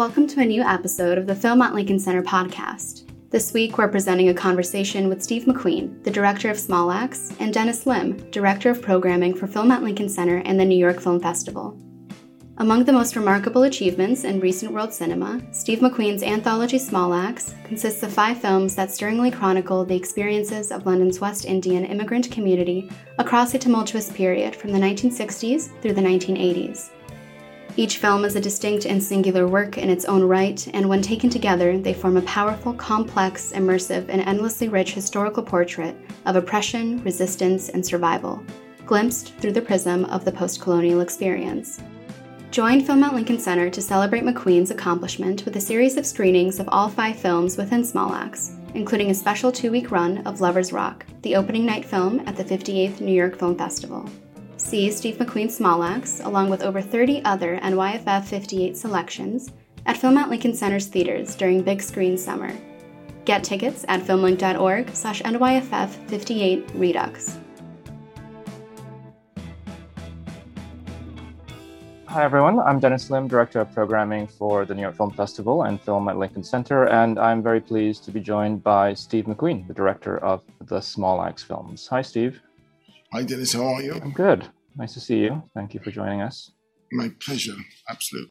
Welcome to a new episode of the Film at Lincoln Center podcast. This week, we're presenting a conversation with Steve McQueen, the director of Small Axe, and Dennis Lim, director of programming for Film at Lincoln Center and the New York Film Festival. Among the most remarkable achievements in recent world cinema, Steve McQueen's anthology Small Axe consists of five films that stirringly chronicle the experiences of London's West Indian immigrant community across a tumultuous period from the 1960s through the 1980s. Each film is a distinct and singular work in its own right, and when taken together, they form a powerful, complex, immersive, and endlessly rich historical portrait of oppression, resistance, and survival, glimpsed through the prism of the post colonial experience. Join Film at Lincoln Center to celebrate McQueen's accomplishment with a series of screenings of all five films within Small Axe, including a special two week run of Lover's Rock, the opening night film at the 58th New York Film Festival. See Steve McQueen's Small Axe, along with over 30 other NYFF 58 selections, at Film at Lincoln Center's theaters during Big Screen Summer. Get tickets at filmlinc.org slash NYFF 58 Redux. Hi, everyone. I'm Dennis Lim, Director of Programming for the New York Film Festival and Film at Lincoln Center, and I'm very pleased to be joined by Steve McQueen, the director of the Small Axe films. Hi, Steve. Hi, Dennis. How are you? I'm good. Nice to see you. Thank you for joining us. My pleasure. Absolutely.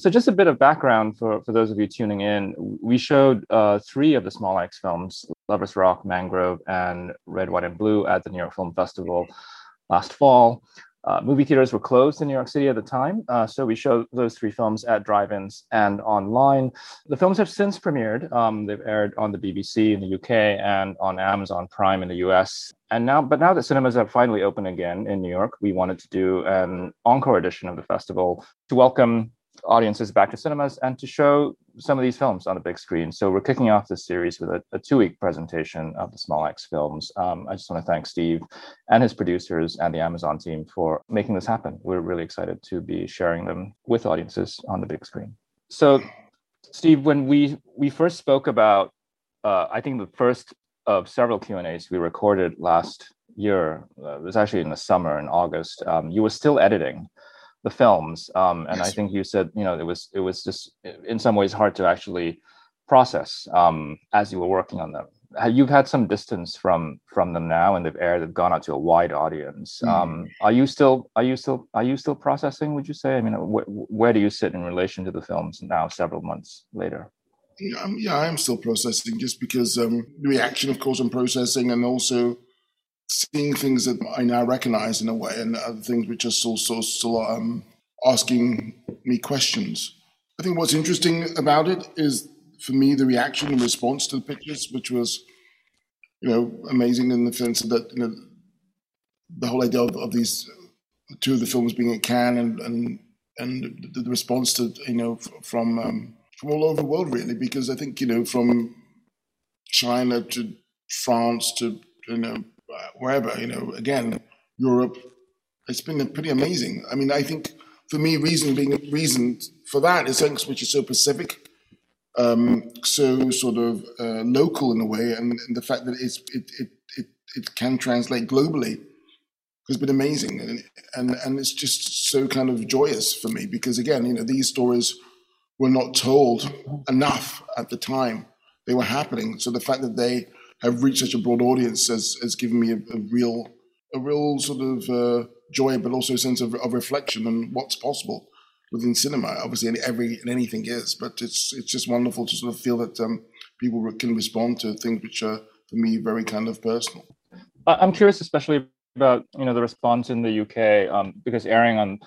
So, just a bit of background for, for those of you tuning in. We showed uh, three of the Small Axe films Lover's Rock, Mangrove, and Red, White, and Blue at the New York Film Festival last fall. Uh, movie theaters were closed in New York City at the time, uh, so we showed those three films at drive-ins and online. The films have since premiered. Um, they've aired on the BBC in the UK and on Amazon Prime in the US. And now, but now that cinemas have finally opened again in New York, we wanted to do an encore edition of the festival to welcome audiences back to cinemas and to show some of these films on the big screen. So we're kicking off this series with a, a two-week presentation of the Small Axe films. Um, I just want to thank Steve and his producers and the Amazon team for making this happen. We're really excited to be sharing them with audiences on the big screen. So, Steve, when we we first spoke about, uh, I think the first of several Q and A's we recorded last year uh, it was actually in the summer in August. Um, you were still editing the films um, and yes. i think you said you know it was it was just in some ways hard to actually process um, as you were working on them you've had some distance from from them now and they've aired they've gone out to a wide audience mm. um, are you still are you still are you still processing would you say i mean wh- where do you sit in relation to the films now several months later yeah, um, yeah i am still processing just because um, the reaction of course i'm processing and also seeing things that I now recognize in a way, and other things which are still, still, still um, asking me questions. I think what's interesting about it is, for me, the reaction and response to the pictures, which was, you know, amazing in the sense that you know, the whole idea of, of these two of the films being at Cannes and and and the, response to you know from um, from all over the world really, because I think you know from China to France to you know wherever, you know, again, Europe, it's been pretty amazing. I mean, I think for me, reason being reason for that is things which is so Pacific, um, so sort of uh, local in a way, and, and, the fact that it's it it it, it can translate globally has been amazing, and, and and it's just so kind of joyous for me because again, you know, these stories were not told enough at the time they were happening. So the fact that they have reached such a broad audience has, has given me a, a real a real sort of uh, joy, but also a sense of, of reflection on what's possible within cinema. Obviously, every and anything is, but it's it's just wonderful to sort of feel that um, people can respond to things which are for me very kind of personal. I'm curious, especially about you know the response in the UK um, because airing on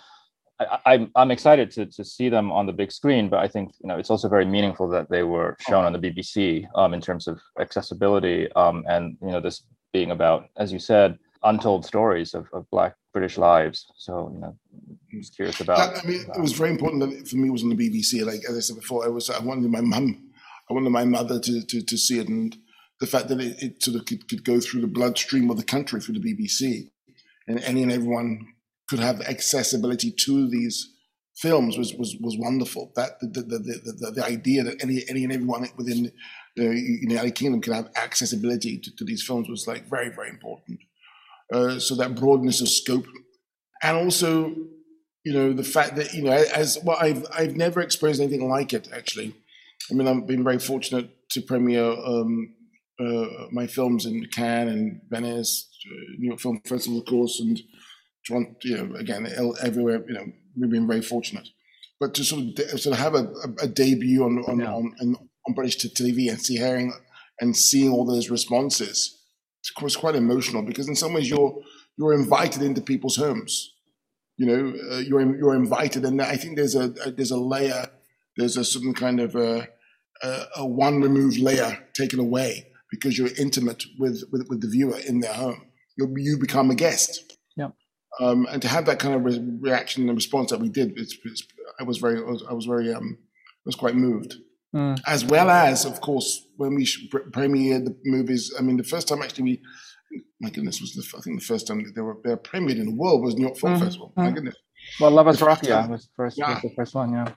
I, I'm I'm excited to to see them on the big screen, but I think you know it's also very meaningful that they were shown on the BBC um, in terms of accessibility um, and you know this being about, as you said, untold stories of, of Black British lives. So you know, I'm just curious about. I mean, it was very important that for me it was on the BBC. Like as I said before, I was I wanted my mum, I wanted my mother to to, to see it, and the fact that it, it sort of could, could go through the bloodstream of the country through the BBC, and any and everyone could have accessibility to these films was was, was wonderful. That the the, the the, the, idea that any any and everyone within the United Kingdom can have accessibility to, to these films was like very very important. Uh, so that broadness of scope, and also you know, the fact that you know, as well, I've I've never experienced anything like it. Actually, I mean, I've been very fortunate to premiere um, uh, my films in Cannes and Venice, uh, New York Film Festival, of course, and Toronto. You know, again, everywhere. You know, we've been very fortunate. But to sort of sort of have a, a, debut on on, yeah. on, on, on British TV and see hearing and seeing all those responses, was quite emotional because in some ways you're you're invited into people's homes. You know, uh, you're you're invited, and I think there's a, a, there's a layer, there's a certain kind of a, a, a one removed layer taken away because you're intimate with, with, with the viewer in their home. you you become a guest. Um, and to have that kind of re- reaction and response that we did, it's, it's, I was very, I was, very, um, I was quite moved. Mm. As well as, of course, when we premiered the movies. I mean, the first time actually we, my goodness, was the I think the first time they were they were premiered in the world was New York Film mm Festival. My mm-hmm. goodness. Well, Lovers Rock, yeah, was first yeah. was the first one, yeah.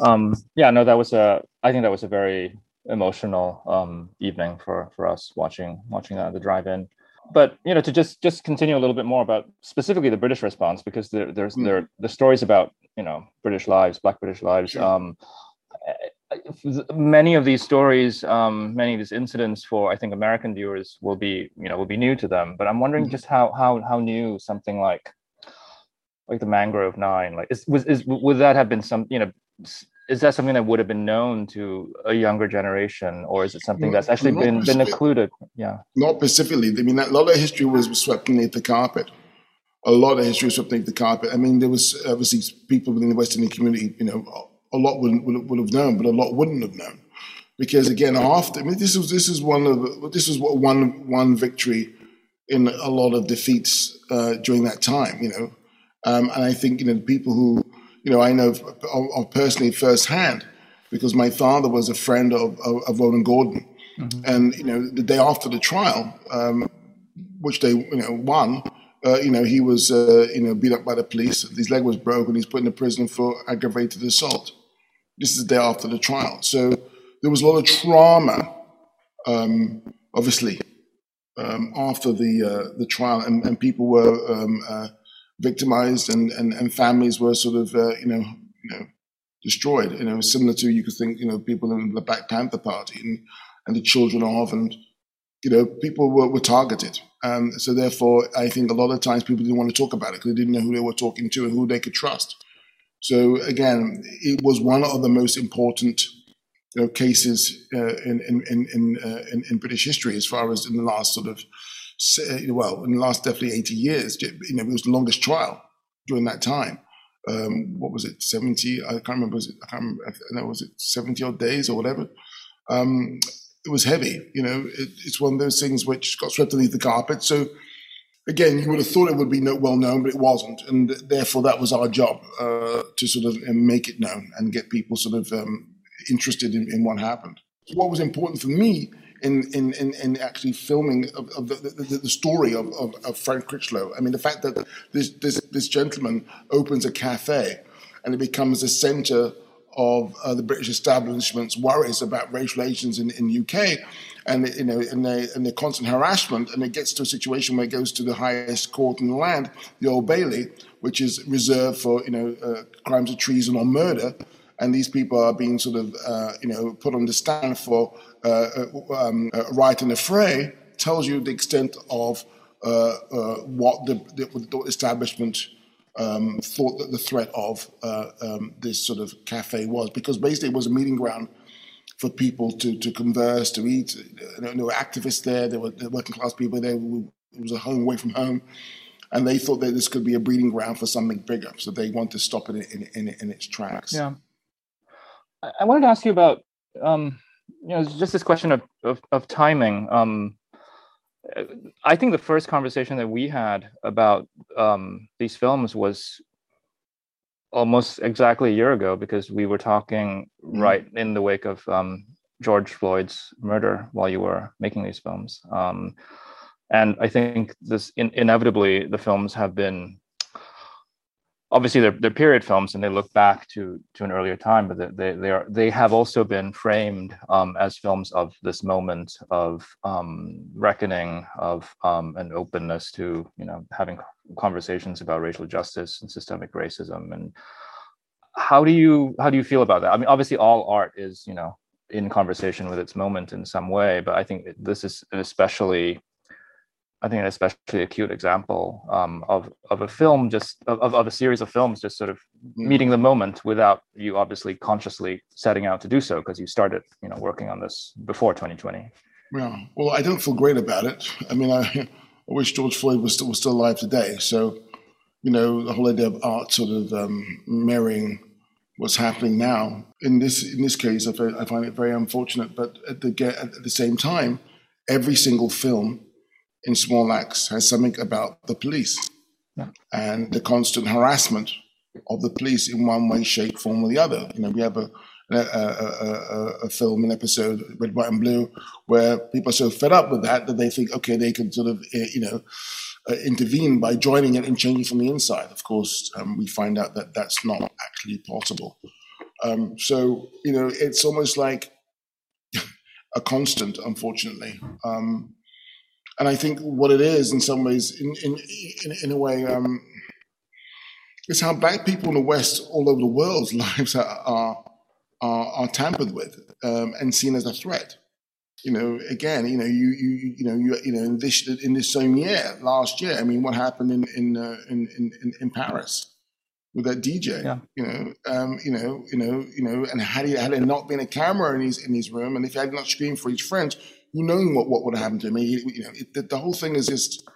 Um, yeah, no, that was a. I think that was a very emotional um, evening for for us watching watching that at the drive-in. But you know, to just just continue a little bit more about specifically the British response, because there, there's mm. there the stories about you know British lives, Black British lives. Sure. Um, many of these stories, um, many of these incidents for I think American viewers will be you know will be new to them. But I'm wondering mm. just how how how new something like like the Mangrove Nine like is was is would that have been some you know is that something that would have been known to a younger generation or is it something that's actually been been included yeah. not specifically. I mean a lot of history was swept beneath the carpet. A lot of history was swept beneath the carpet. I mean there was obviously people within the west indian community you know a lot would, would, would have known but a lot wouldn't have known. Because again after i mean this was this is one of this was what one one victory in a lot of defeats uh, during that time you know? Um, and i think you know the people who you know, I know of, of personally firsthand because my father was a friend of, of, of Rhodan Gordon. Mm-hmm. And, you know, the day after the trial, um, which they, you know, won, uh, you know, he was, uh, you know, beat up by the police. His leg was broken. He's put in the prison for aggravated assault. This is the day after the trial. So there was a lot of trauma, um, obviously, um, after the uh, the trial, and, and people were um, uh, victimized and, and, and families were sort of, uh, you know, you know, destroyed. You know, similar to, you could think, you know, people in the Black Panther Party and, and the children of, and, you know, people were, were targeted. Um, so therefore, I think a lot of times people didn't want to talk about it because they didn't know who they were talking to and who they could trust. So again, it was one of the most important you know, cases uh, in in in uh, in, in British history as far as in the last sort of well, in the last definitely 80 years, you know, it was the longest trial during that time. Um, what was it, 70? I can't remember. Was it, I can't remember. I know, was it 70 odd days or whatever? Um, it was heavy. You know, it, it's one of those things which got swept underneath the carpet. So, again, you would have thought it would be well known, but it wasn't. And therefore, that was our job uh, to sort of um, make it known and get people sort of um, interested in, in what happened. What was important for me in in in, in actually filming of, of the, the, the, story of, of, of, Frank Critchlow. I mean, the fact that this this this gentleman opens a cafe and it becomes the centre of uh, the British establishment's worries about racial relations in in UK. And you know, and the, and the constant harassment, and it gets to a situation where it goes to the highest court in the land, the Old Bailey, which is reserved for you know uh, crimes of treason or murder, and these people are being sort of uh, you know put on the stand for um, uh, right in the fray tells you the extent of what the, the, establishment um, thought that the threat of um, this sort of cafe was, because basically it was a meeting ground for people to, to converse, to eat. There were activists there, there were working class people there. It was a home away from home. And they thought that this could be a breeding ground for something bigger. So they wanted to stop it in, in, in, in its tracks. Yeah. I wanted to ask you about um, you know, just this question of of, of timing. Um, I think the first conversation that we had about um, these films was almost exactly a year ago because we were talking mm-hmm. right in the wake of um, George Floyd's murder while you were making these films. Um, and I think this in, inevitably the films have been obviously they're, they're period films and they look back to to an earlier time but they they are they have also been framed um, as films of this moment of um, reckoning of um, an openness to you know having conversations about racial justice and systemic racism. And how do you how do you feel about that? I mean obviously all art is you know in conversation with its moment in some way but i think this is an especially I think an especially acute example um, of of a film, just of, of a series of films, just sort of mm. meeting the moment without you obviously consciously setting out to do so because you started, you know, working on this before 2020. Yeah, well, I don't feel great about it. I mean, I, I wish George Floyd was still was still alive today. So, you know, the whole idea of art sort of um, mirroring what's happening now. In this in this case, I find, I find it very unfortunate. But at the at the same time, every single film in Small Axe has something about the police yeah. and the constant harassment of the police in one way, shape, form, or the other. You know, we have a a, a, a, film, an episode, Red, White, and Blue, where people are so fed up with that that they think, okay, they can sort of, eh, you know, uh, intervene by joining it and changing from the inside. Of course, um, we find out that that's not actually possible. Um, so, you know, it's almost like a constant, unfortunately. Um, and I think what it is, in some ways, in in in, in a way, um, it's how black people in the West, all over the world's lives are are, are, are tampered with um, and seen as a threat. You know, again, you know, you you you know, you you know, in this in this same year, last year, I mean, what happened in in uh, in, in in Paris? with that DJ. Yeah. You know, um, you know, you know, you know, and had he had there not been a camera in his in his room, and if he had not screamed for his friends, you know what what would have happened to me. You know, it, the, the, whole thing is just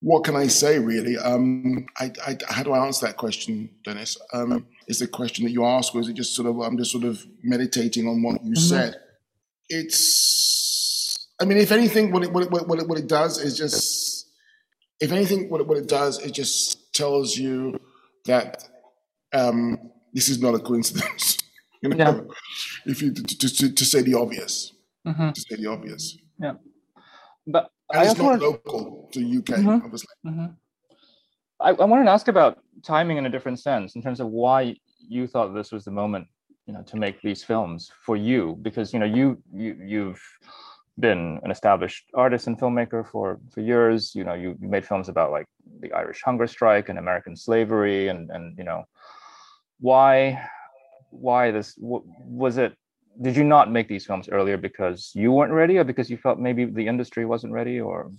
what can I say really? Um, I, I, how do I answer that question, Dennis? Um, is the question that you ask, or is it just sort of I'm just sort of meditating on what you mm-hmm. said? It's, I mean, if anything, what it what it, what it, what it does is just, if anything, what it, what it does, it just tells you that um, this is not a coincidence. you know, yeah. if you to, to, to, say the obvious mm-hmm. to say the obvious. Yeah, but and I it's not wanted... local to UK, mm-hmm. obviously. Mm-hmm. I, I wanted to ask about timing in a different sense, in terms of why you thought this was the moment, you know, to make these films for you, because you know you you you've been an established artist and filmmaker for for years. You know, you, you made films about like the Irish hunger strike and American slavery, and and you know, why why this was it did you not make these films earlier because you weren't ready or because you felt maybe the industry wasn't ready or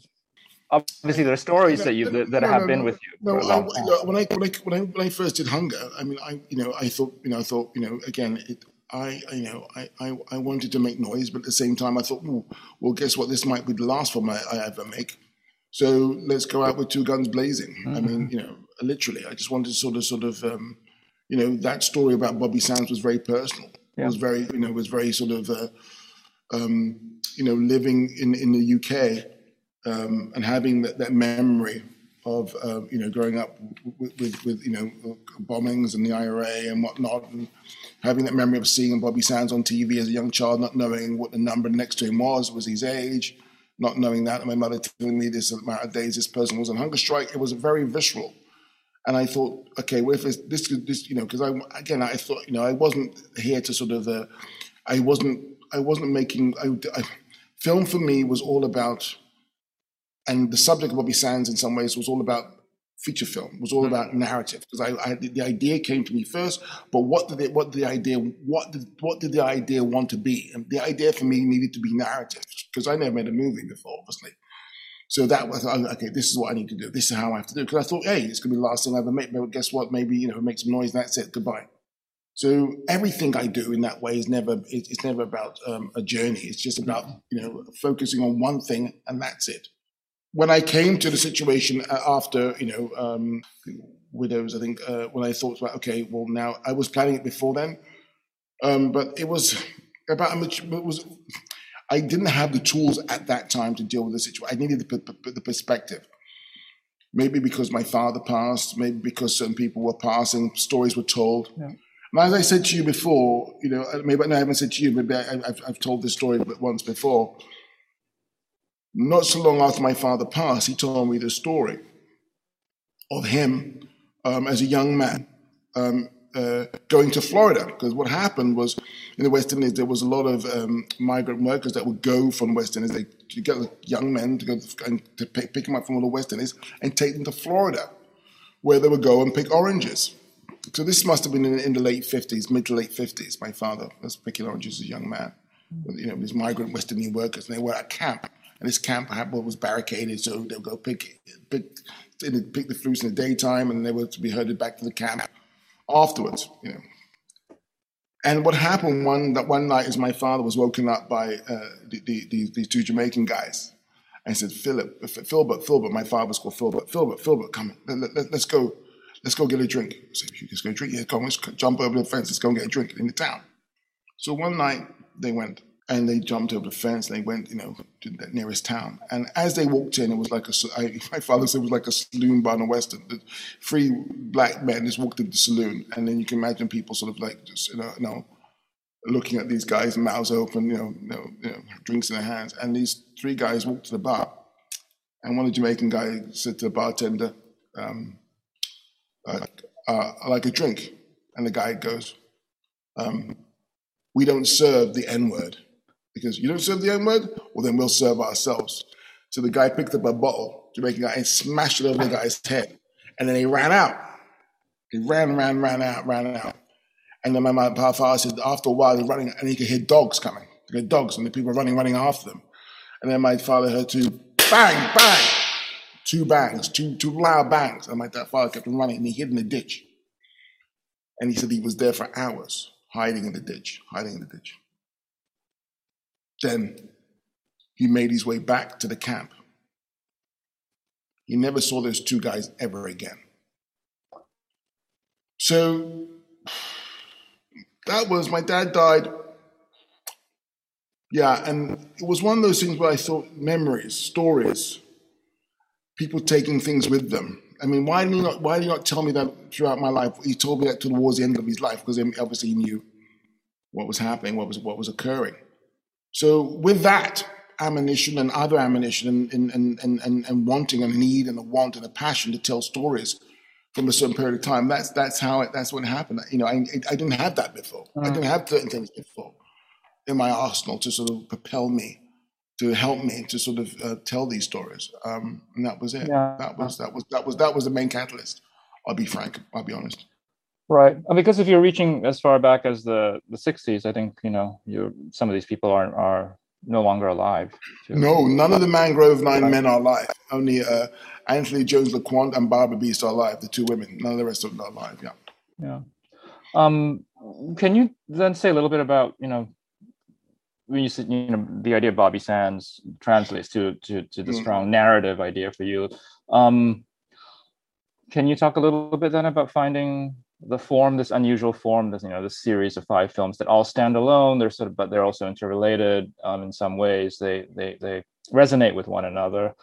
obviously there are stories no, that you that, that no, have no, been with you no, I, when, I, when I when I when I first did hunger i mean i you know i thought you know i thought you know again it, I, you know, I, I, I, wanted to make noise, but at the same time, I thought, well, well, guess what? This might be the last film I, I ever make. So let's go out with two guns blazing. Mm-hmm. I mean, you know, literally, I just wanted to sort of, sort of, um, you know, that story about Bobby Sands was very personal yeah. was very, you know, was very sort of, uh, um, you know, living in in the UK um, and having that, that memory of, uh, you know, growing up with, with, with, you know, bombings and the IRA and whatnot, and having that memory of seeing Bobby Sands on TV as a young child, not knowing what the number next to him was, was his age, not knowing that, and my mother telling me this amount of days this person was on hunger strike. It was very visceral. And I thought, okay, well, if this, this, you know, because I, again, I thought, you know, I wasn't here to sort of, uh, I wasn't, I wasn't making, I, I, film for me was all about, and the subject of Bobby Sands in some ways was all about feature film, was all mm-hmm. about narrative. Because I, I, the idea came to me first, but what did it, what did the idea, what did, what did the idea want to be? And the idea for me needed to be narrative because I never made a movie before, obviously. So that was okay. This is what I need to do. This is how I have to do. Because I thought, hey, it's gonna be the last thing I ever make. But guess what? Maybe you know, make some noise. That's it. Goodbye. So everything I do in that way is never it's never about um, a journey. It's just about you know focusing on one thing and that's it. When I came to the situation uh, after you know um, widows, I think uh, when I thought about okay, well now I was planning it before then, um, but it was about it was I didn't have the tools at that time to deal with the situation. I needed the, the perspective. Maybe because my father passed, maybe because certain people were passing, stories were told. Yeah. And as I said to you before, you know, uh, maybe no, I haven't said to you, maybe I, have I've told this story once before. Not so long after my father passed, he told me the story of him um, as a young man um, uh, going to Florida because what happened was in the West Indies there was a lot of um, migrant workers that would go from West Indies. They get young men to go and to pick, pick them up from all the West Indies and take them to Florida, where they would go and pick oranges. So this must have been in, in the late fifties, mid to late fifties. My father was picking oranges as a young man. You know, these migrant West Indian workers, and they were at camp, and this camp was barricaded, so they would go pick pick pick the fruits in the daytime, and they were to be herded back to the camp afterwards, you know. And what happened one that one night is my father was woken up by uh, the, the, the, these two Jamaican guys, and said, "Philip, Philbert, Philbert." My father was called Philbert. Philbert, Philbert, come, let, let, let's go, let's go get a drink. I said, "Let's go drink." Yeah, come, let's jump over the fence. Let's go and get a drink in the town. So one night they went and they jumped over the fence and they went, you know, to the nearest town. And as they walked in, it was like a, I, my father said it was like a saloon bar in the Western. The three black men just walked into the saloon. And then you can imagine people sort of like just, you know, you know looking at these guys, mouths open, you know, you know, you know, drinks in their hands. And these three guys walked to the bar. And one of the Jamaican guys said to the bartender, um, uh, I like a drink. And the guy goes, um, we don't serve the N word because you don't serve the N word, well, then we'll serve ourselves. So the guy picked up a bottle, Jamaican guy, and smashed it over the guy's head. And then he ran out. He ran, ran, ran out, ran out. And then my, my father said, after a while, he's running, and he could hear dogs coming. He could dogs, and the people running, running after them. And then my father heard two bang, bang, two bangs, two, two loud bangs. And my father kept on running, and he hid in the ditch. And he said he was there for hours, hiding in the ditch, hiding in the ditch. Then he made his way back to the camp. He never saw those two guys ever again. So that was my dad died. Yeah, and it was one of those things where I thought memories, stories, people taking things with them. I mean, why did he not? Why did he not tell me that throughout my life? He told me that towards the end of his life because obviously he knew what was happening, what was what was occurring. So with that ammunition and other ammunition and, and, and, and, and wanting and a need and a want and a passion to tell stories from a certain period of time, that's that's how it, that's what happened. You know, I, I didn't have that before. Mm. I didn't have certain things before in my arsenal to sort of propel me, to help me to sort of uh, tell these stories. Um, and that was it. Yeah. That was that was that was that was the main catalyst. I'll be frank. I'll be honest. Right, because if you're reaching as far back as the the '60s, I think you know you some of these people are are no longer alive. Too. No, none of the Mangrove Nine men are alive. Only uh, Althea Jones-LeCointe and Barbara Beese are alive. The two women. None of the rest of them are alive. Yeah. Yeah. Um, can you then say a little bit about you know when you said you know the idea of Bobby Sands translates to to to the mm. strong narrative idea for you. Um, can you talk a little bit then about finding the form, this unusual form, this you know, this series of five films that all stand alone. They're sort of, but they're also interrelated um, in some ways. They they they resonate with one another,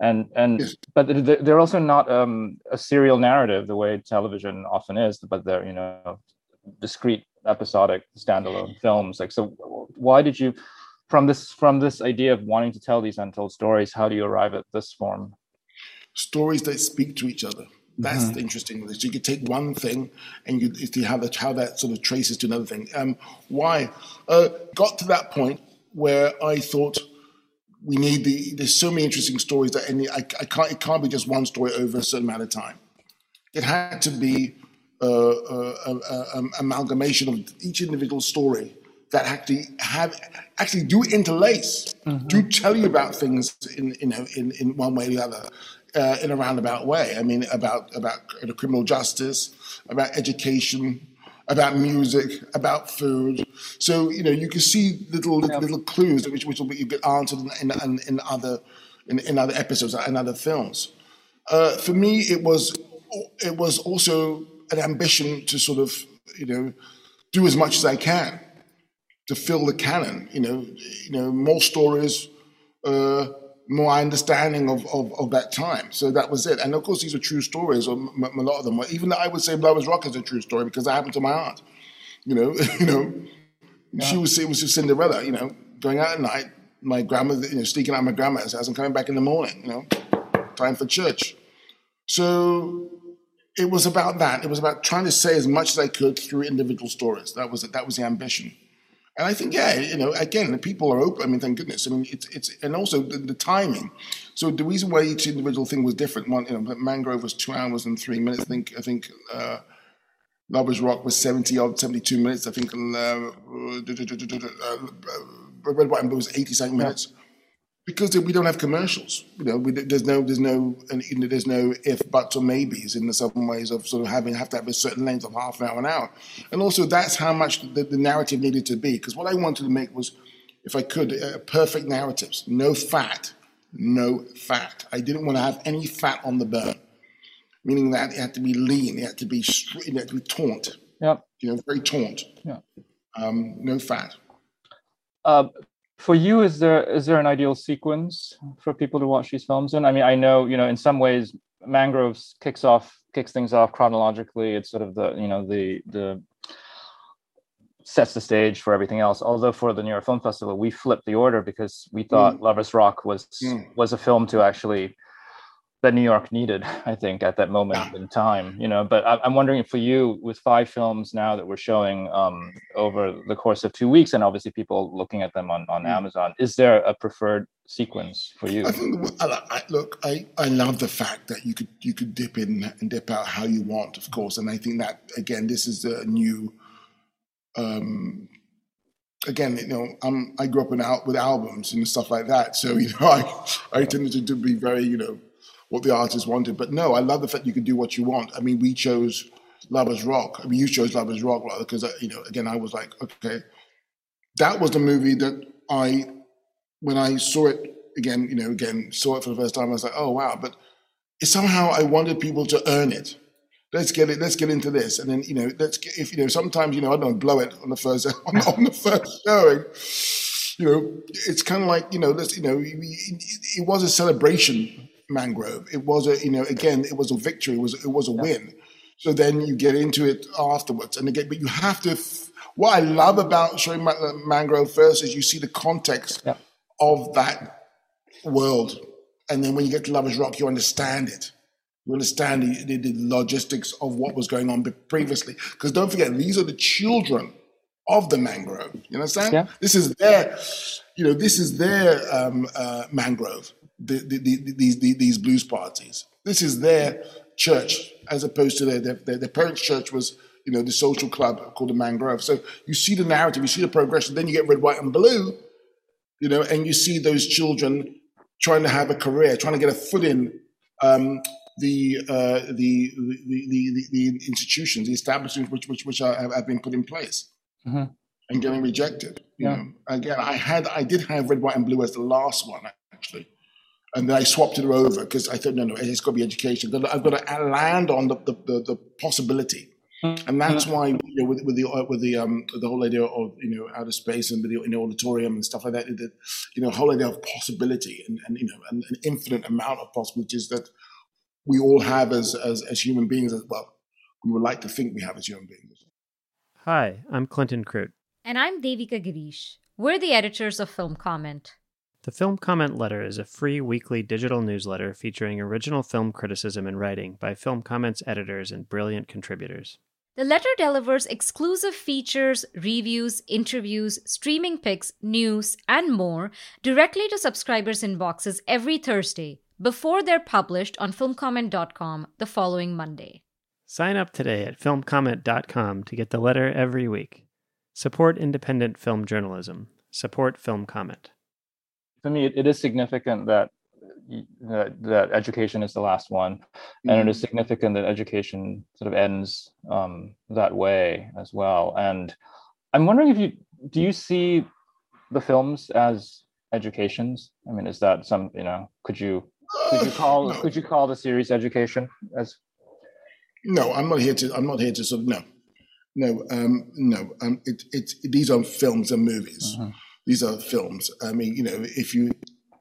and and yes. but they're also not um, a serial narrative the way television often is. But they're you know discrete, episodic, standalone films. Like so, why did you? From this, from this idea of wanting to tell these untold stories, how do you arrive at this form? Stories that speak to each other that's mm-hmm. interesting. So you could take one thing and you see how that how that sort of traces to another thing. Um, why? Uh, got to that point where I thought we need the. There's so many interesting stories that any I, I can't. It can't be just one story over a certain amount of time. It had to be uh, uh, an amalgamation of each individual story that actually have actually do interlace, mm-hmm. do tell you about things in in in, in one way or the other uh, in a roundabout way. I mean, about about criminal justice, about education, about music, about food. So you know, you can see little little, little clues which which will be, get answered in, in, in other in, in, other episodes and other films. Uh, for me, it was it was also an ambition to sort of you know do as much as I can to fill the canon. You know, you know more stories. Uh, more understanding of, of, of, that time. So that was it. And of course, these are true stories, or m- a lot of them. Even though I would say Lovers Rock is a true story because that happened to my aunt. You know, you know, yeah. she was it was just Cinderella. You know, going out at night, my grandmother, you know, sneaking out my grandma's house and coming back in the morning. You know, time for church. So it was about that. It was about trying to say as much as I could through individual stories. That was it. that was the ambition. And I think, yeah, you know, again, the people are open. I mean, thank goodness. I mean, it's it's and also the, the timing. So the reason why each individual thing was different. One, you know, Mangrove was two hours and three minutes. I think I think uh, Lovers Rock was seventy odd, seventy two minutes. I think uh, Red, White, and Blue was eighty seven minutes. Yeah because we don't have commercials. You know, we, there's no, there's no, and, you know, there's no if, buts, or maybes in the some ways of sort of having have to have a certain length of half an hour, an hour, and also that's how much the, the narrative needed to be. Because what I wanted to make was, if I could, uh, perfect narratives, no fat, no fat. I didn't want to have any fat on the burn, meaning that it had to be lean, it had to be straight, it had to be taunt. Yep. You know, very taunt. Yeah. Um, no fat. Uh, for you is there is there an ideal sequence for people to watch these films in i mean i know you know in some ways mangroves kicks off kicks things off chronologically it's sort of the you know the the sets the stage for everything else although for the new york film festival we flipped the order because we thought mm. lovers rock was mm. was a film to actually that New York needed, I think, at that moment yeah. in time. You know, but I, am wondering for you, with five films now that we're showing um, over the course of two weeks, and obviously people looking at them on, on mm. Amazon, is there a preferred sequence for you? I think, I, look, I, I love the fact that you could you could dip in and dip out how you want, of course, and I think that again, this is a new. Um, again, you know, I'm, I grew up in out with albums and stuff like that, so you know, I I tended to, to be very, you know what the artist wanted. But no, I love the fact you can do what you want. I mean, we chose Lovers Rock. I mean, you chose Lovers Rock rather because uh, you know, again, I was like, okay, that was the movie that I, when I saw it again, you know, again saw it for the first time, I was like, oh wow, but somehow I wanted people to earn it. Let's get it. Let's get into this, and then you know, let's get, if you know, sometimes you know, I don't know, blow it on the first on, on the first showing you know, it's kind of like you know, this, you know, it was a celebration Mangrove. It was a, you know, again, it was a victory. It was it was a yeah. win. So then you get into it afterwards, and again, but you have to. What I love about showing Mangrove first is you see the context yeah. of that world, and then when you get to Lovers Rock, you understand it. You understand the, the, the logistics of what was going on previously. Because don't forget, these are the children of the mangrove. You understand? Yeah. This is their, you know, this is their um, uh, mangrove the, the, the, these, these blues parties. This is their church as opposed to their, their, their parents' church was, you know, the social club called the Mangrove. So you see the narrative, you see the progression, then you get red, white, and blue, you know, and you see those children trying to have a career, trying to get a foot in um, the, uh, the, the, the, the, institutions, the establishments which, which, which are, have been put in place. Mm-hmm. And getting rejected. You yeah. know, again, I had, I did have red, white, and blue as the last one actually and then I swapped it over because I thought, no, no, it's got to be education. I've got to land on the, the, the, the possibility. And that's why you know, with, with the with the um, the whole idea of you know outer space and video in the auditorium and stuff like that, the, you know, whole idea of possibility and, and you know an, an, infinite amount of possibilities that we all have as, as as human beings as well. We would like to think we have as human beings. Hi, I'm Clinton Krute, and I'm Devika Girish. We're the editors of Film Comment. The Film Comment Letter is a free weekly digital newsletter featuring original film criticism and writing by Film Comment's editors and brilliant contributors. The letter delivers exclusive features, reviews, interviews, streaming picks, news, and more directly to subscribers' inboxes every Thursday before they're published on filmcomment.com the following Monday. Sign up today at filmcomment.com to get the letter every week. Support independent film journalism. Support Film Comment for me, it, it is significant that, that that education is the last one, mm-hmm. and it is mm-hmm. significant that education sort of ends um, that way as well. And I'm wondering if you do you see the films as educations? I mean, is that some you know? Could you could you call no. could you call the series education as? No, I'm not here to. I'm not here to sort of no, no, um, no. Um, it, it, these are films and movies. Mm-hmm these are films. I mean, you know, if you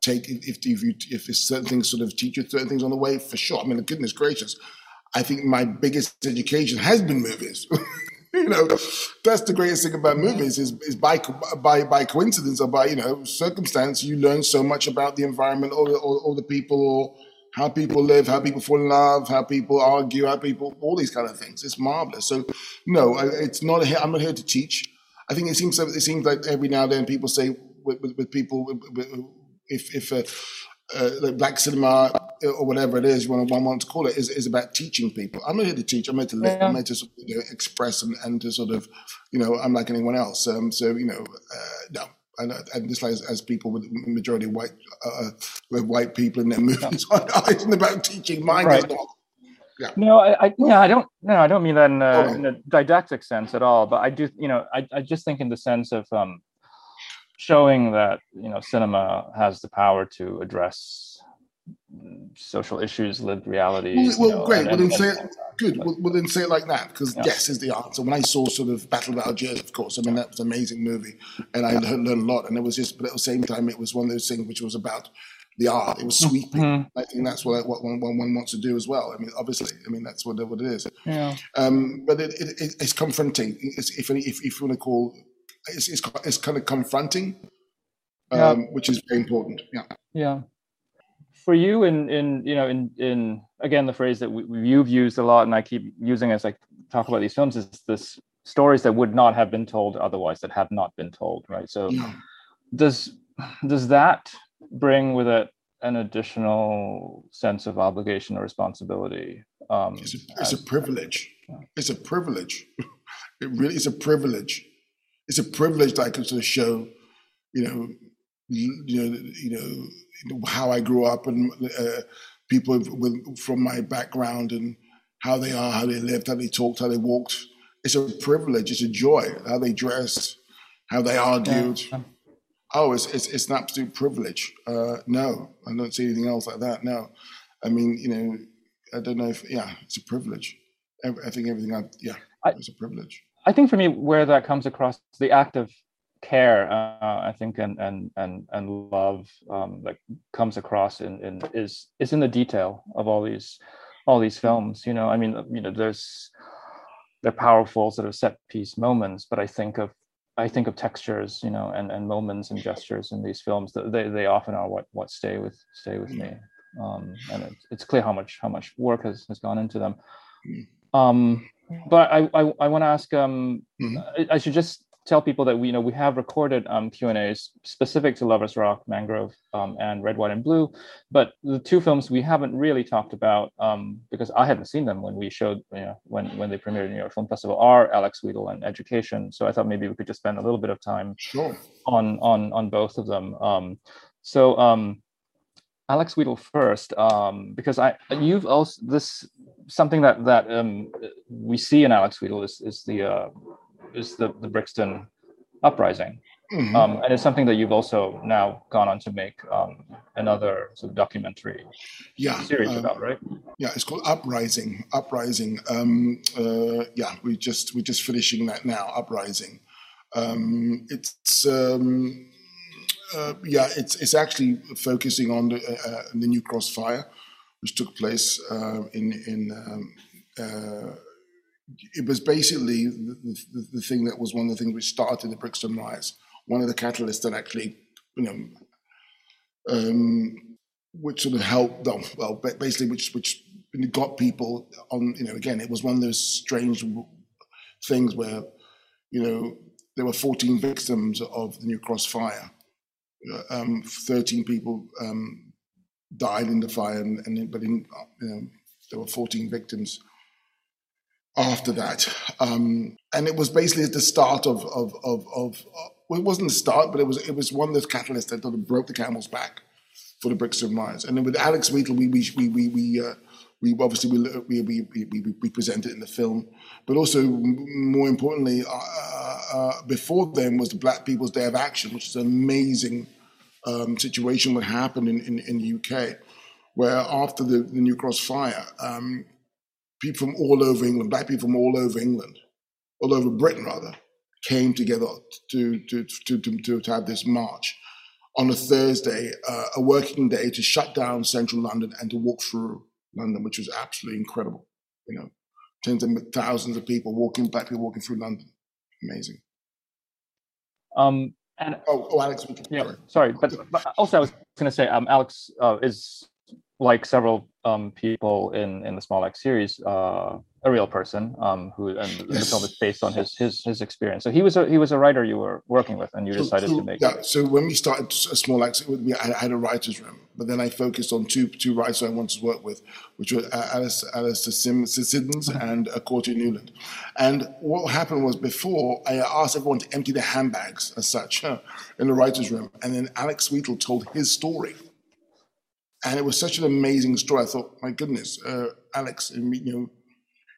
take if if you if certain things sort of teach you certain things on the way, for sure. I mean, goodness gracious, I think my biggest education has been movies. you know, that's the greatest thing about movies is, is by by by coincidence or by you know circumstance, you learn so much about the environment or or, or the people or how people live, how people fall in love, how people argue, how people, all these kind of things. It's marvelous. So, no, it's not. I'm not here to teach. I think it seems it seems like every now and then people say with, with, with people if if uh, uh, like black cinema or whatever it is one one wants to call it is, is about teaching people. I'm not here to teach. I'm here to live. Yeah. I'm here to sort of, you know, express and, and to sort of you know I'm like anyone else. Um, so you know uh, no and, and just like as, as, people with majority white uh, with white people in their movies, yeah. it's about teaching. Mine right. not. Yeah. No, I, I, yeah, I don't. No, I don't mean that in a, oh. in a, didactic sense at all. But I do, you know, I, I just think in the sense of um, showing that you know cinema has the power to address social issues, lived realities. Well, well know, great. And, well, then say it, good. Well, well, then say it like that because yeah. yes is the answer. When I saw sort of Battle of Algiers, of course, I mean that was an amazing movie, and I learned, learned a lot. And it was just, but at the same time, it was one of those things which was about the art. It was sweeping. Mm-hmm. I think that's what what one, one, wants to do as well. I mean, obviously, I mean that's what, what it is. Yeah. Um, but it, it, it's confronting. It's, if, if if you want to call, it's, it's, it's kind of confronting, um, yeah. which is very important. Yeah. Yeah for you in in you know in in again the phrase that we, you've used a lot and i keep using as i talk about these films is this stories that would not have been told otherwise that have not been told right so yeah. does does that bring with it an additional sense of obligation or responsibility um, it's, a, it's as, a privilege yeah. it's a privilege it really is a privilege it's a privilege that i can sort of show you know you know you know how I grew up and uh, people with, from my background and how they are, how they lived, how they talked, how they walked. It's a privilege. It's a joy. How they dressed, how they argued. Yeah. Oh, it's, it's, it's an absolute privilege. Uh, no, I don't see anything else like that. No, I mean, you know, I don't know if yeah, it's a privilege. I think everything I yeah, I, it's a privilege. I think for me, where that comes across, the act of care uh, i think and and and and love um, that comes across in, in is is in the detail of all these all these films you know i mean you know there's they're powerful sort of set piece moments but i think of i think of textures you know and and moments and gestures in these films they, they often are what what stay with stay with me um, and it, it's clear how much how much work has, has gone into them mm. um, but i i, I want to ask um, mm-hmm. I, I should just tell people that we you know we have recorded um, Q and A's specific to Lovers Rock, Mangrove, um, and Red, White, and Blue, but the two films we haven't really talked about um, because I hadn't seen them when we showed you know when when they premiered at New York Film Festival are Alex Wheatle and Education. So I thought maybe we could just spend a little bit of time sure. on on on both of them. Um, so. Um, Alex Wheatle first, um, because I you've also this something that that um, we see in Alex Wheatle is is the uh, is the, the Brixton uprising. Mm-hmm. Um, and it's something that you've also now gone on to make um, another sort of documentary yeah, series um, about, right? Yeah, it's called Uprising. Uprising. Um, uh, yeah, we just we're just finishing that now. Uprising. Um, it's um, uh, yeah, it's it's actually focusing on the, uh, uh the New Cross fire, which took place uh, in in uh, it was basically the, the, the, thing that was one of the things which started the Brixton riots. One of the catalysts that actually, you know, um, which sort of helped them. Well, basically, which which got people on. You know, again, it was one of those strange things where, you know, there were 14 victims of the New Cross fire. Um, 13 people um, died in the fire, and, and but in, you know, there were 14 victims after that. Um, and it was basically at the start of, of, of, of uh, well, it wasn't the start, but it was it was one of those catalysts that sort of broke the camel's back for the Brixton Mines. And then with Alex Wheatle, we we we we, we, uh, we obviously we, we, we, we, we presented in the film, but also more importantly, uh, uh, before then was the Black People's Day of Action, which is an amazing um, situation that happened in, in, in, the UK, where after the, the New Cross fire, um, people from all over England, black people from all over England, all over Britain rather, came together to to to to, to, have this march on a Thursday, uh, a working day to shut down central London and to walk through London, which was absolutely incredible. You know, tens of thousands of people walking, black people walking through London. Amazing. Um, and oh, oh Alex, yeah, sorry, sorry but, but, also I was going to say, um, Alex uh, is like several um, people in in the Small Axe series, uh, a real person um, who and yes. the film is based on his his his experience. So he was a he was a writer you were working with, and you decided so, to make. Yeah. So when we started a Small Axe, we, I had a writers' room, but then I focused on two two writers I wanted to work with, which were uh, Alice Alastair Siddons mm-hmm. and uh, Courttia Newland. And what happened was before I asked everyone to empty their handbags as such in the writers' room, and then Alex Wheatle told his story and it was such an amazing story. I thought, my goodness, uh, Alex, you know,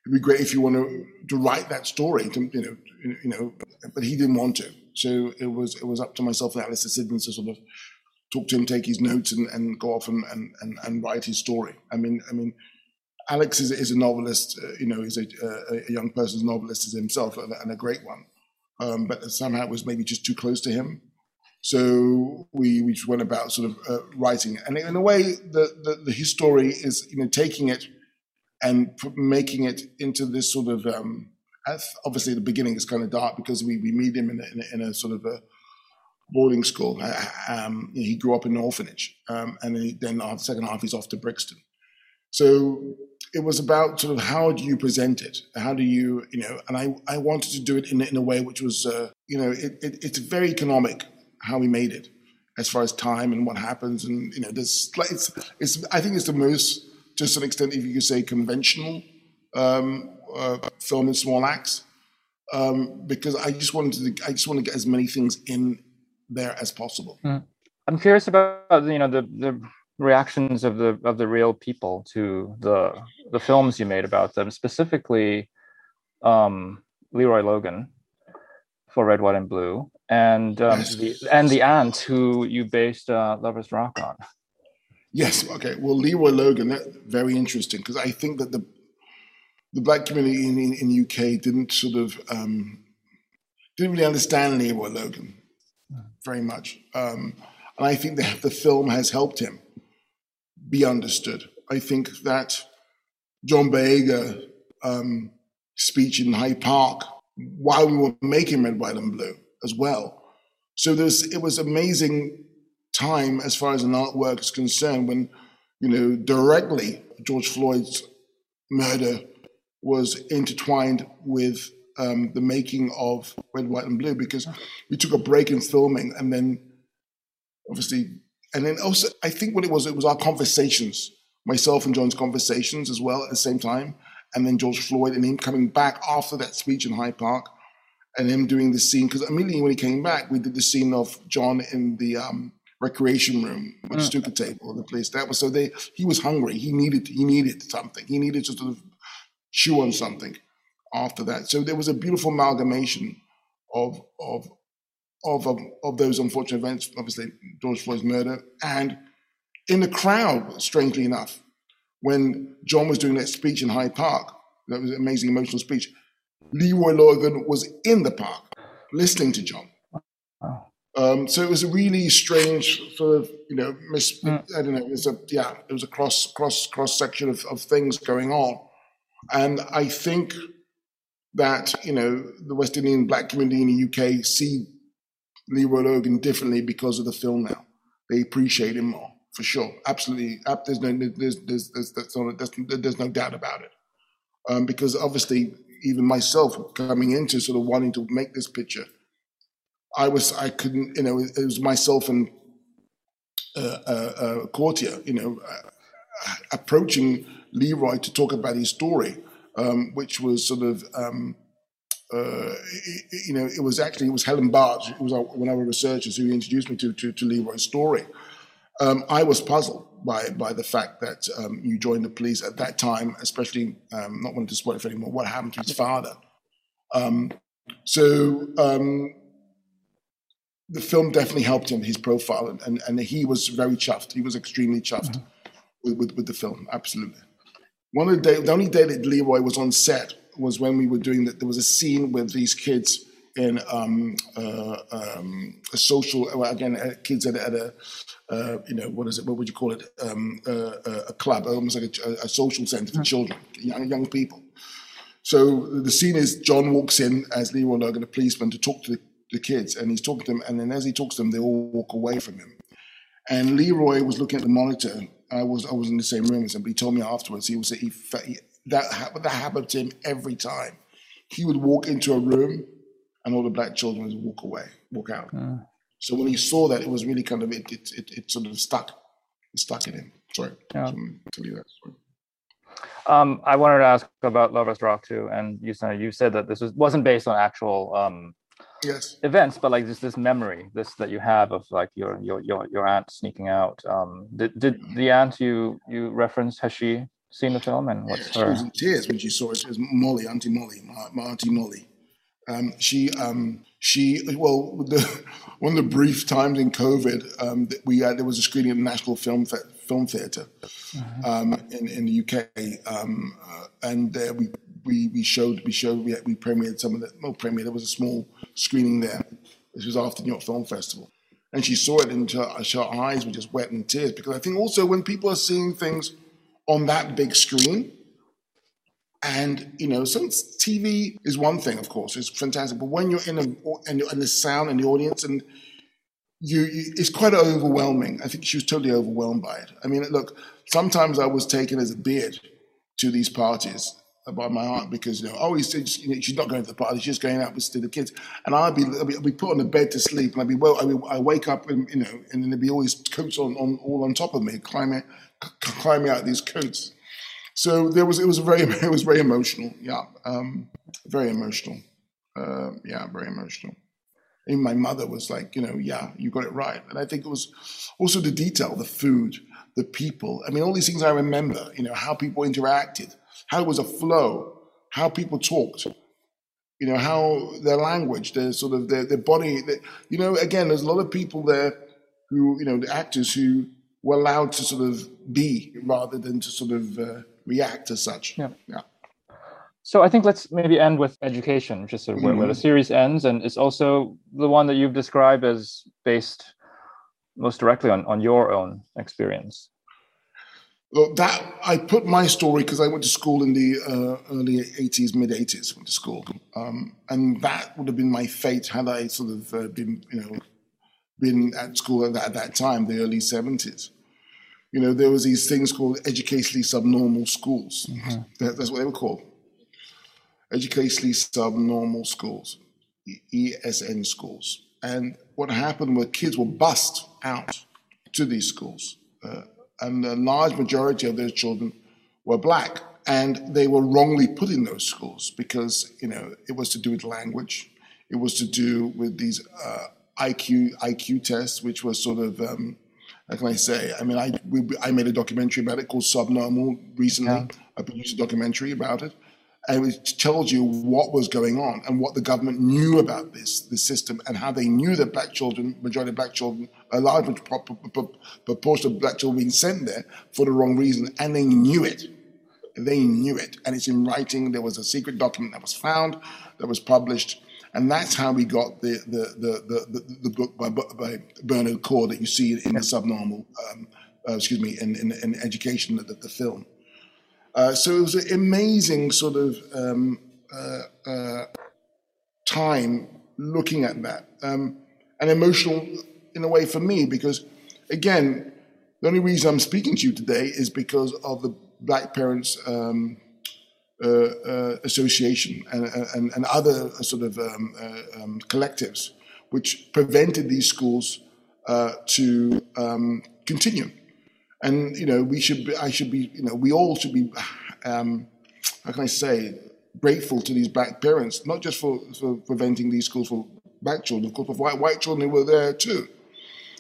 it'd be great if you want to, to write that story, to, you know, you know, but he didn't want to. So it was it was up to myself and Alastair Siddons to sort of talk to him, take his notes, and, and go off and, and, and, write his story. I mean, I mean, Alex is, is a novelist. Uh, you know, he's a, a, young person's novelist himself, and, and a great one. Um, but somehow it was maybe just too close to him. So we, we just went about sort of uh, writing, and in a way, the, the, the his story is you know taking it and making it into this sort of um, obviously the beginning is kind of dark because we, we meet him in a, in a, sort of a boarding school. Um, he grew up in an orphanage, um, and then, then the second half he's off to Brixton. So it was about sort of how do you present it? How do you, you know, and I, I wanted to do it in, in a way which was, uh, you know, it, it, it's very economic how we made it as far as time and what happens. And, you know, there's, it's, it's, I think it's the most, to some extent, if you could say conventional um, uh, film in Small Axe. Um, because I just wanted to, I just want to get as many things in there as possible. Mm. I'm curious about you know the the reactions of the of the real people to the the films you made about them, specifically um, Leroy Logan for Red, White, and Blue, and um, the and the aunt who you based uh, Lovers Rock on. Yes. Okay. Well, Leroy Logan, that, very interesting because I think that the the black community in, in, in UK didn't sort of um, didn't really understand Leroy Logan very much, um, and I think that the film has helped him be understood. I think that John Boyega um, speech in Hyde Park while we were making Red, White, and Blue as well. So there's it was amazing time as far as an artwork is concerned when you know directly George Floyd's murder was intertwined with um, the making of Red, White, and Blue because we took a break in filming and then obviously and then also I think what it was it was our conversations myself and John's conversations as well at the same time and then George Floyd and him coming back after that speech in Hyde Park and him doing the scene because immediately when he came back, we did the scene of John in the um, recreation room with the mm. snooker table, the place that was so they he was hungry. He needed he needed something. He needed to sort of chew on something after that. So there was a beautiful amalgamation of of of of, of those unfortunate events, obviously George Floyd's murder, and in the crowd, strangely enough, when John was doing that speech in Hyde Park, that was an amazing emotional speech Leroy Logan was in the park listening to John. Um, so it was a really strange sort of, you know, mis- mm. I don't know, it was a, yeah, it was a cross, cross, cross section of, of things going on. And I think that, you know, the West Indian black community in the UK see Leroy Logan differently because of the film now. They appreciate him more, for sure. Absolutely. There's no, there's, there's, there's, there's, there's no doubt about it. Um, because obviously even myself coming into sort of wanting to make this picture, I was I couldn't you know it was myself and uh, uh, uh, Courttia you know uh, approaching Leroy to talk about his story, um, which was sort of. Um, uh, you know, it was actually it was Helen Bart, it was one of our researchers who introduced me to to, to Leroy's story. Um, I was puzzled by by the fact that um, you joined the police at that time, especially um, not wanting to spoil it anymore. What happened to his father? Um, so um, the film definitely helped him his profile, and, and, and he was very chuffed. He was extremely chuffed mm-hmm. with, with, with the film. Absolutely. One of the day, the only day that Leroy was on set was when we were doing that. There was a scene with these kids in um, uh, um, a social well, again uh, kids at, at a uh, you know what is it what would you call it um, uh, uh a club almost like a, a social center for hmm. children young young people so the scene is John walks in as Leroy Logan a policeman to talk to the, the kids and he's talking to them and then as he talks to them they all walk away from him and Leroy was looking at the monitor I was I was in the same room as him, but he told me afterwards he was he, he that that happened to him every time. He would walk into a room, and all the black children would walk away, walk out. Mm. So when he saw that, it was really kind of it it, it, it sort of stuck, it stuck in him. Sorry, yeah. tell you that. Sorry. Um, I wanted to ask about Lovers Rock too, and you said you said that this was wasn't based on actual um, yes events, but like just this memory, this that you have of like your your your, your aunt sneaking out. Um, did did the aunt you you referenced has she seen the film and what's yeah, her? She was in tears when she saw it. It was Molly, Auntie Molly, my, my Auntie Molly. Um, she um, she well the, one of the brief times in COVID um, that we had there was a screening at the National Film Film Theatre mm-hmm. um, in, in the UK, um, uh, and uh, we, we we showed we showed we, we premiered some of the no premiere. There was a small screening there. This was after New York Film Festival, and she saw it, and her, her eyes were just wet in tears because I think also when people are seeing things on that big screen. And you know, some TV is one thing, of course, it's fantastic. But when you're in a and, the sound and the audience and you, you, it's quite overwhelming. I think she was totally overwhelmed by it. I mean, look, sometimes I was taken as a beard to these parties by my aunt because you know, oh, he's, you know, she's not going to the party; she's just going out with the kids. And I'd be, I'd be, I'd be, put on the bed to sleep, and I'd be well, I'd I wake up and you know, and then there'd be all these coats on, on all on top of me, climbing, climbing out these coats. So there was, it was very, it was very emotional. Yeah, um, very emotional. Uh, yeah, very emotional. Even my mother was like, you know, yeah, you got it right. And I think it was also the detail, the food, the people. I mean, all these things I remember, you know, how people interacted, how it was a flow, how people talked, you know, how their language, their sort of their, their body, their, you know, again, there's a lot of people there who, you know, the actors who were allowed to sort of be rather than to sort of uh, react as such. Yeah. yeah. So I think let's maybe end with education, just sort of where, mm-hmm. where, the mm-hmm. series ends, and it's also the one that you've described as based most directly on, on your own experience. Well, that I put my story because I went to school in the uh, early '80s, mid '80s. Went to school, um, and that would have been my fate had I sort of uh, been, you know, been at school at that, at that time, the early '70s you know, there was these things called educationally subnormal schools. Mm-hmm. That, that's what they were called educationally subnormal schools, ESN schools. And what happened was kids were bussed out to these schools. Uh, and a large majority of those children were black. And they were wrongly put in those schools because, you know, it was to do with language. It was to do with these uh, IQ IQ tests, which were sort of um, how can I say? I mean, I we, I made a documentary about it called Subnormal recently. I produced a documentary about it, and it tells you what was going on and what the government knew about this this system and how they knew that black children, majority of black children, a large proportion of black children being sent there for the wrong reason, and they knew it. They knew it, and it's in writing. There was a secret document that was found, that was published, and that's how we got the the the the, the book by, by Bernard Coard that you see in the subnormal. Um, uh, excuse me, in, in, in education, the, the film. Uh, so it was an amazing sort of um, uh, uh, time looking at that, um, and emotional in a way for me because, again, the only reason I'm speaking to you today is because of the Black Parents um, Association and, and, and, other sort of um, um, collectives, which prevented these schools to um, continue. And you know we should be, I should be you know we all should be um, how can I say grateful to these black parents not just for, for preventing these schools for black children of course but white, white children who were there too.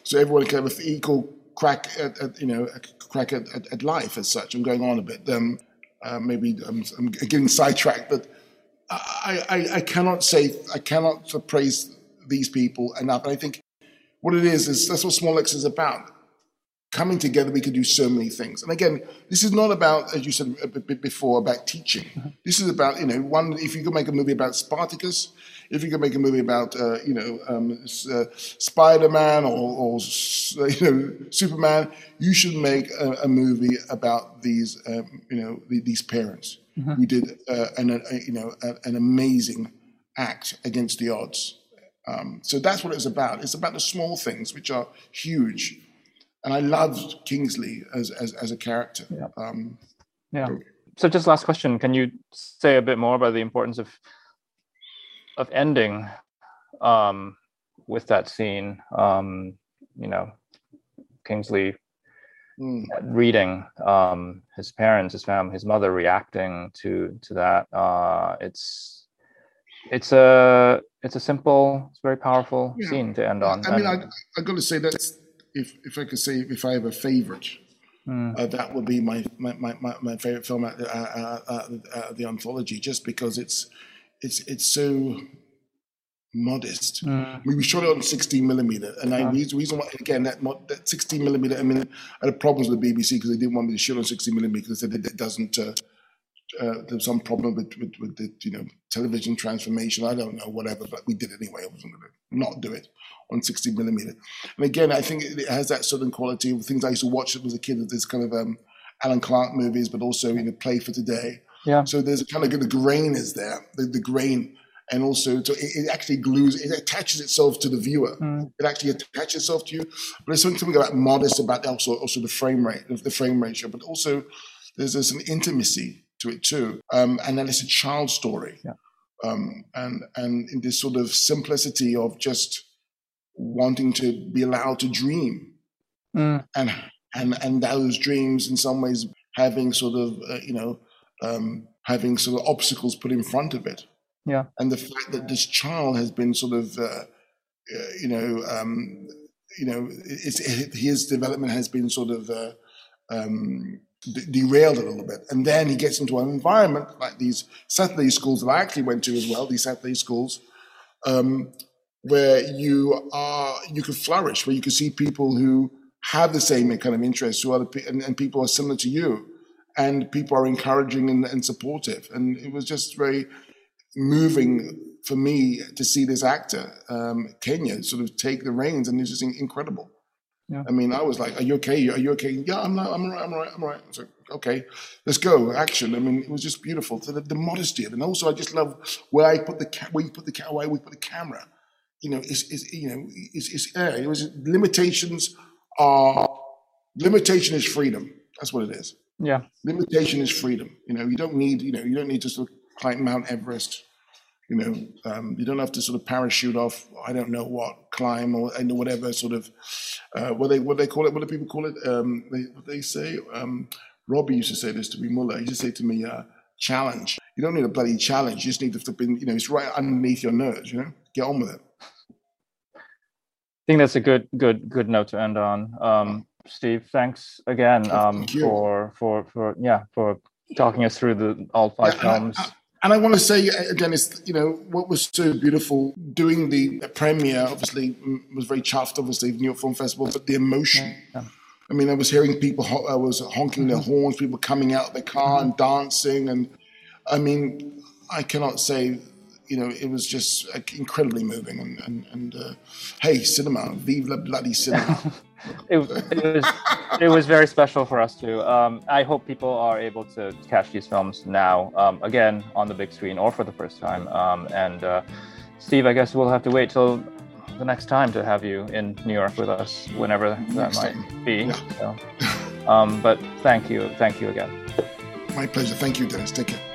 So everyone can have an equal crack at, at you know crack at, at, at, life as such I'm going on a bit. Um, uh, maybe I'm, I'm, getting sidetracked but I, I, I cannot say I cannot praise these people enough and I think what it is is that's what Small Axe is about coming together, we can do so many things. And again, this is not about, as you said a bit before, about teaching. Mm-hmm. This is about, you know, one, if you could make a movie about Spartacus, if you could make a movie about, uh, you know, um, uh, Spider-Man or, or, you know, Superman, you should make a, a movie about these, um, you know, these parents mm-hmm. who did uh, an, a, you know, a, an amazing act against the odds. Um, so that's what it's about. It's about the small things, which are huge and I loved Kingsley as as, as a character. Yeah. Um, yeah. So, just last question: Can you say a bit more about the importance of of ending um, with that scene? Um, you know, Kingsley mm. reading um, his parents, his family, his mother reacting to to that. Uh, it's it's a it's a simple, it's very powerful yeah. scene to end on. I mean, I I got to say that's if if I could say if I have a favorite, mm. uh, that would be my my, my, my favorite film uh, uh, uh, uh, the anthology, just because it's it's it's so modest. Mm. I mean, we shot it on 16 millimeter, and I the reason why again that that 16 millimeter. I mean, I had problems with the BBC because they didn't want me to shoot on 16 millimeter they said it doesn't. Uh, uh, there's some problem with, with, with, the you know television transformation. I don't know, whatever, but we did it anyway. I wasn't going to not do it on 60 millimeter. And again, I think it, has that certain quality of things I used to watch as a kid. This kind of um, Alan Clarke movies, but also you know play for today. Yeah. So there's a kind of the grain is there, the, the grain, and also so it, it, actually glues, it attaches itself to the viewer. Mm. It actually attaches itself to you. But there's something about modest about also also the frame rate, the frame ratio, but also there's, there's an intimacy to it too. Um, and then it's a child story. Yeah. Um, and and in this sort of simplicity of just wanting to be allowed to dream, mm. and and and those dreams in some ways having sort of uh, you know um, having sort of obstacles put in front of it. Yeah. And the fact that this child has been sort of uh, uh, you know um, you know it's, it, his development has been sort of uh, um, derailed a little bit. And then he gets into an environment like these Saturday schools that I actually went to as well, these Saturday schools, um, where you are you can flourish, where you can see people who have the same kind of interests, who are the, and, and people are similar to you, and people are encouraging and, and supportive. And it was just very moving for me to see this actor, um, Kenyah, sort of take the reins, and it's just incredible. Yeah. I mean, I was like, "Are you okay? Are you okay?" Yeah, I'm not. I'm all right. I'm all right. I'm all right. So, okay, let's go. Action. I mean, it was just beautiful. So the, the modesty of it, and also I just love where I put the ca- where you put the ca- where we put the camera. You know, it's, it's you know, it's, it's yeah, it was limitations are limitation is freedom. That's what it is. Yeah, limitation is freedom. You know, you don't need you know you don't need to sort of climb Mount Everest you know, um, you don't have to sort of parachute off. I don't know what climb or whatever sort of uh, what they what they call it. What do people call it? Um, they, what they say. Um, Robbie used to say this to me. Muller. He used to say to me, uh, "Challenge. You don't need a bloody challenge. You just need to, you know, it's right underneath your nose. You know, get on with it." I think that's a good good good note to end on. Um, Steve, thanks again um, Thank for for for yeah for talking us through the all five yeah, films. I, I, and I want to say, uh, Dennis, you know, what was so beautiful doing the premiere, obviously, was very chuffed, obviously, New York Film Festival, but the emotion. Yeah. I mean, I was hearing people, I was honking mm-hmm. their horns, people coming out of the car mm-hmm. and dancing. And I mean, I cannot say, you know, it was just incredibly moving. And, and, and uh, hey, cinema, vive la bloody cinema. it, it, was it was very special for us too. Um, I hope people are able to catch these films now, um, again on the big screen or for the first time. Um, and uh, Steve, I guess we'll have to wait till the next time to have you in New York with us, whenever that next might time. be. Yeah. So, um, but thank you, thank you again. My pleasure. Thank you, Dennis. Take care.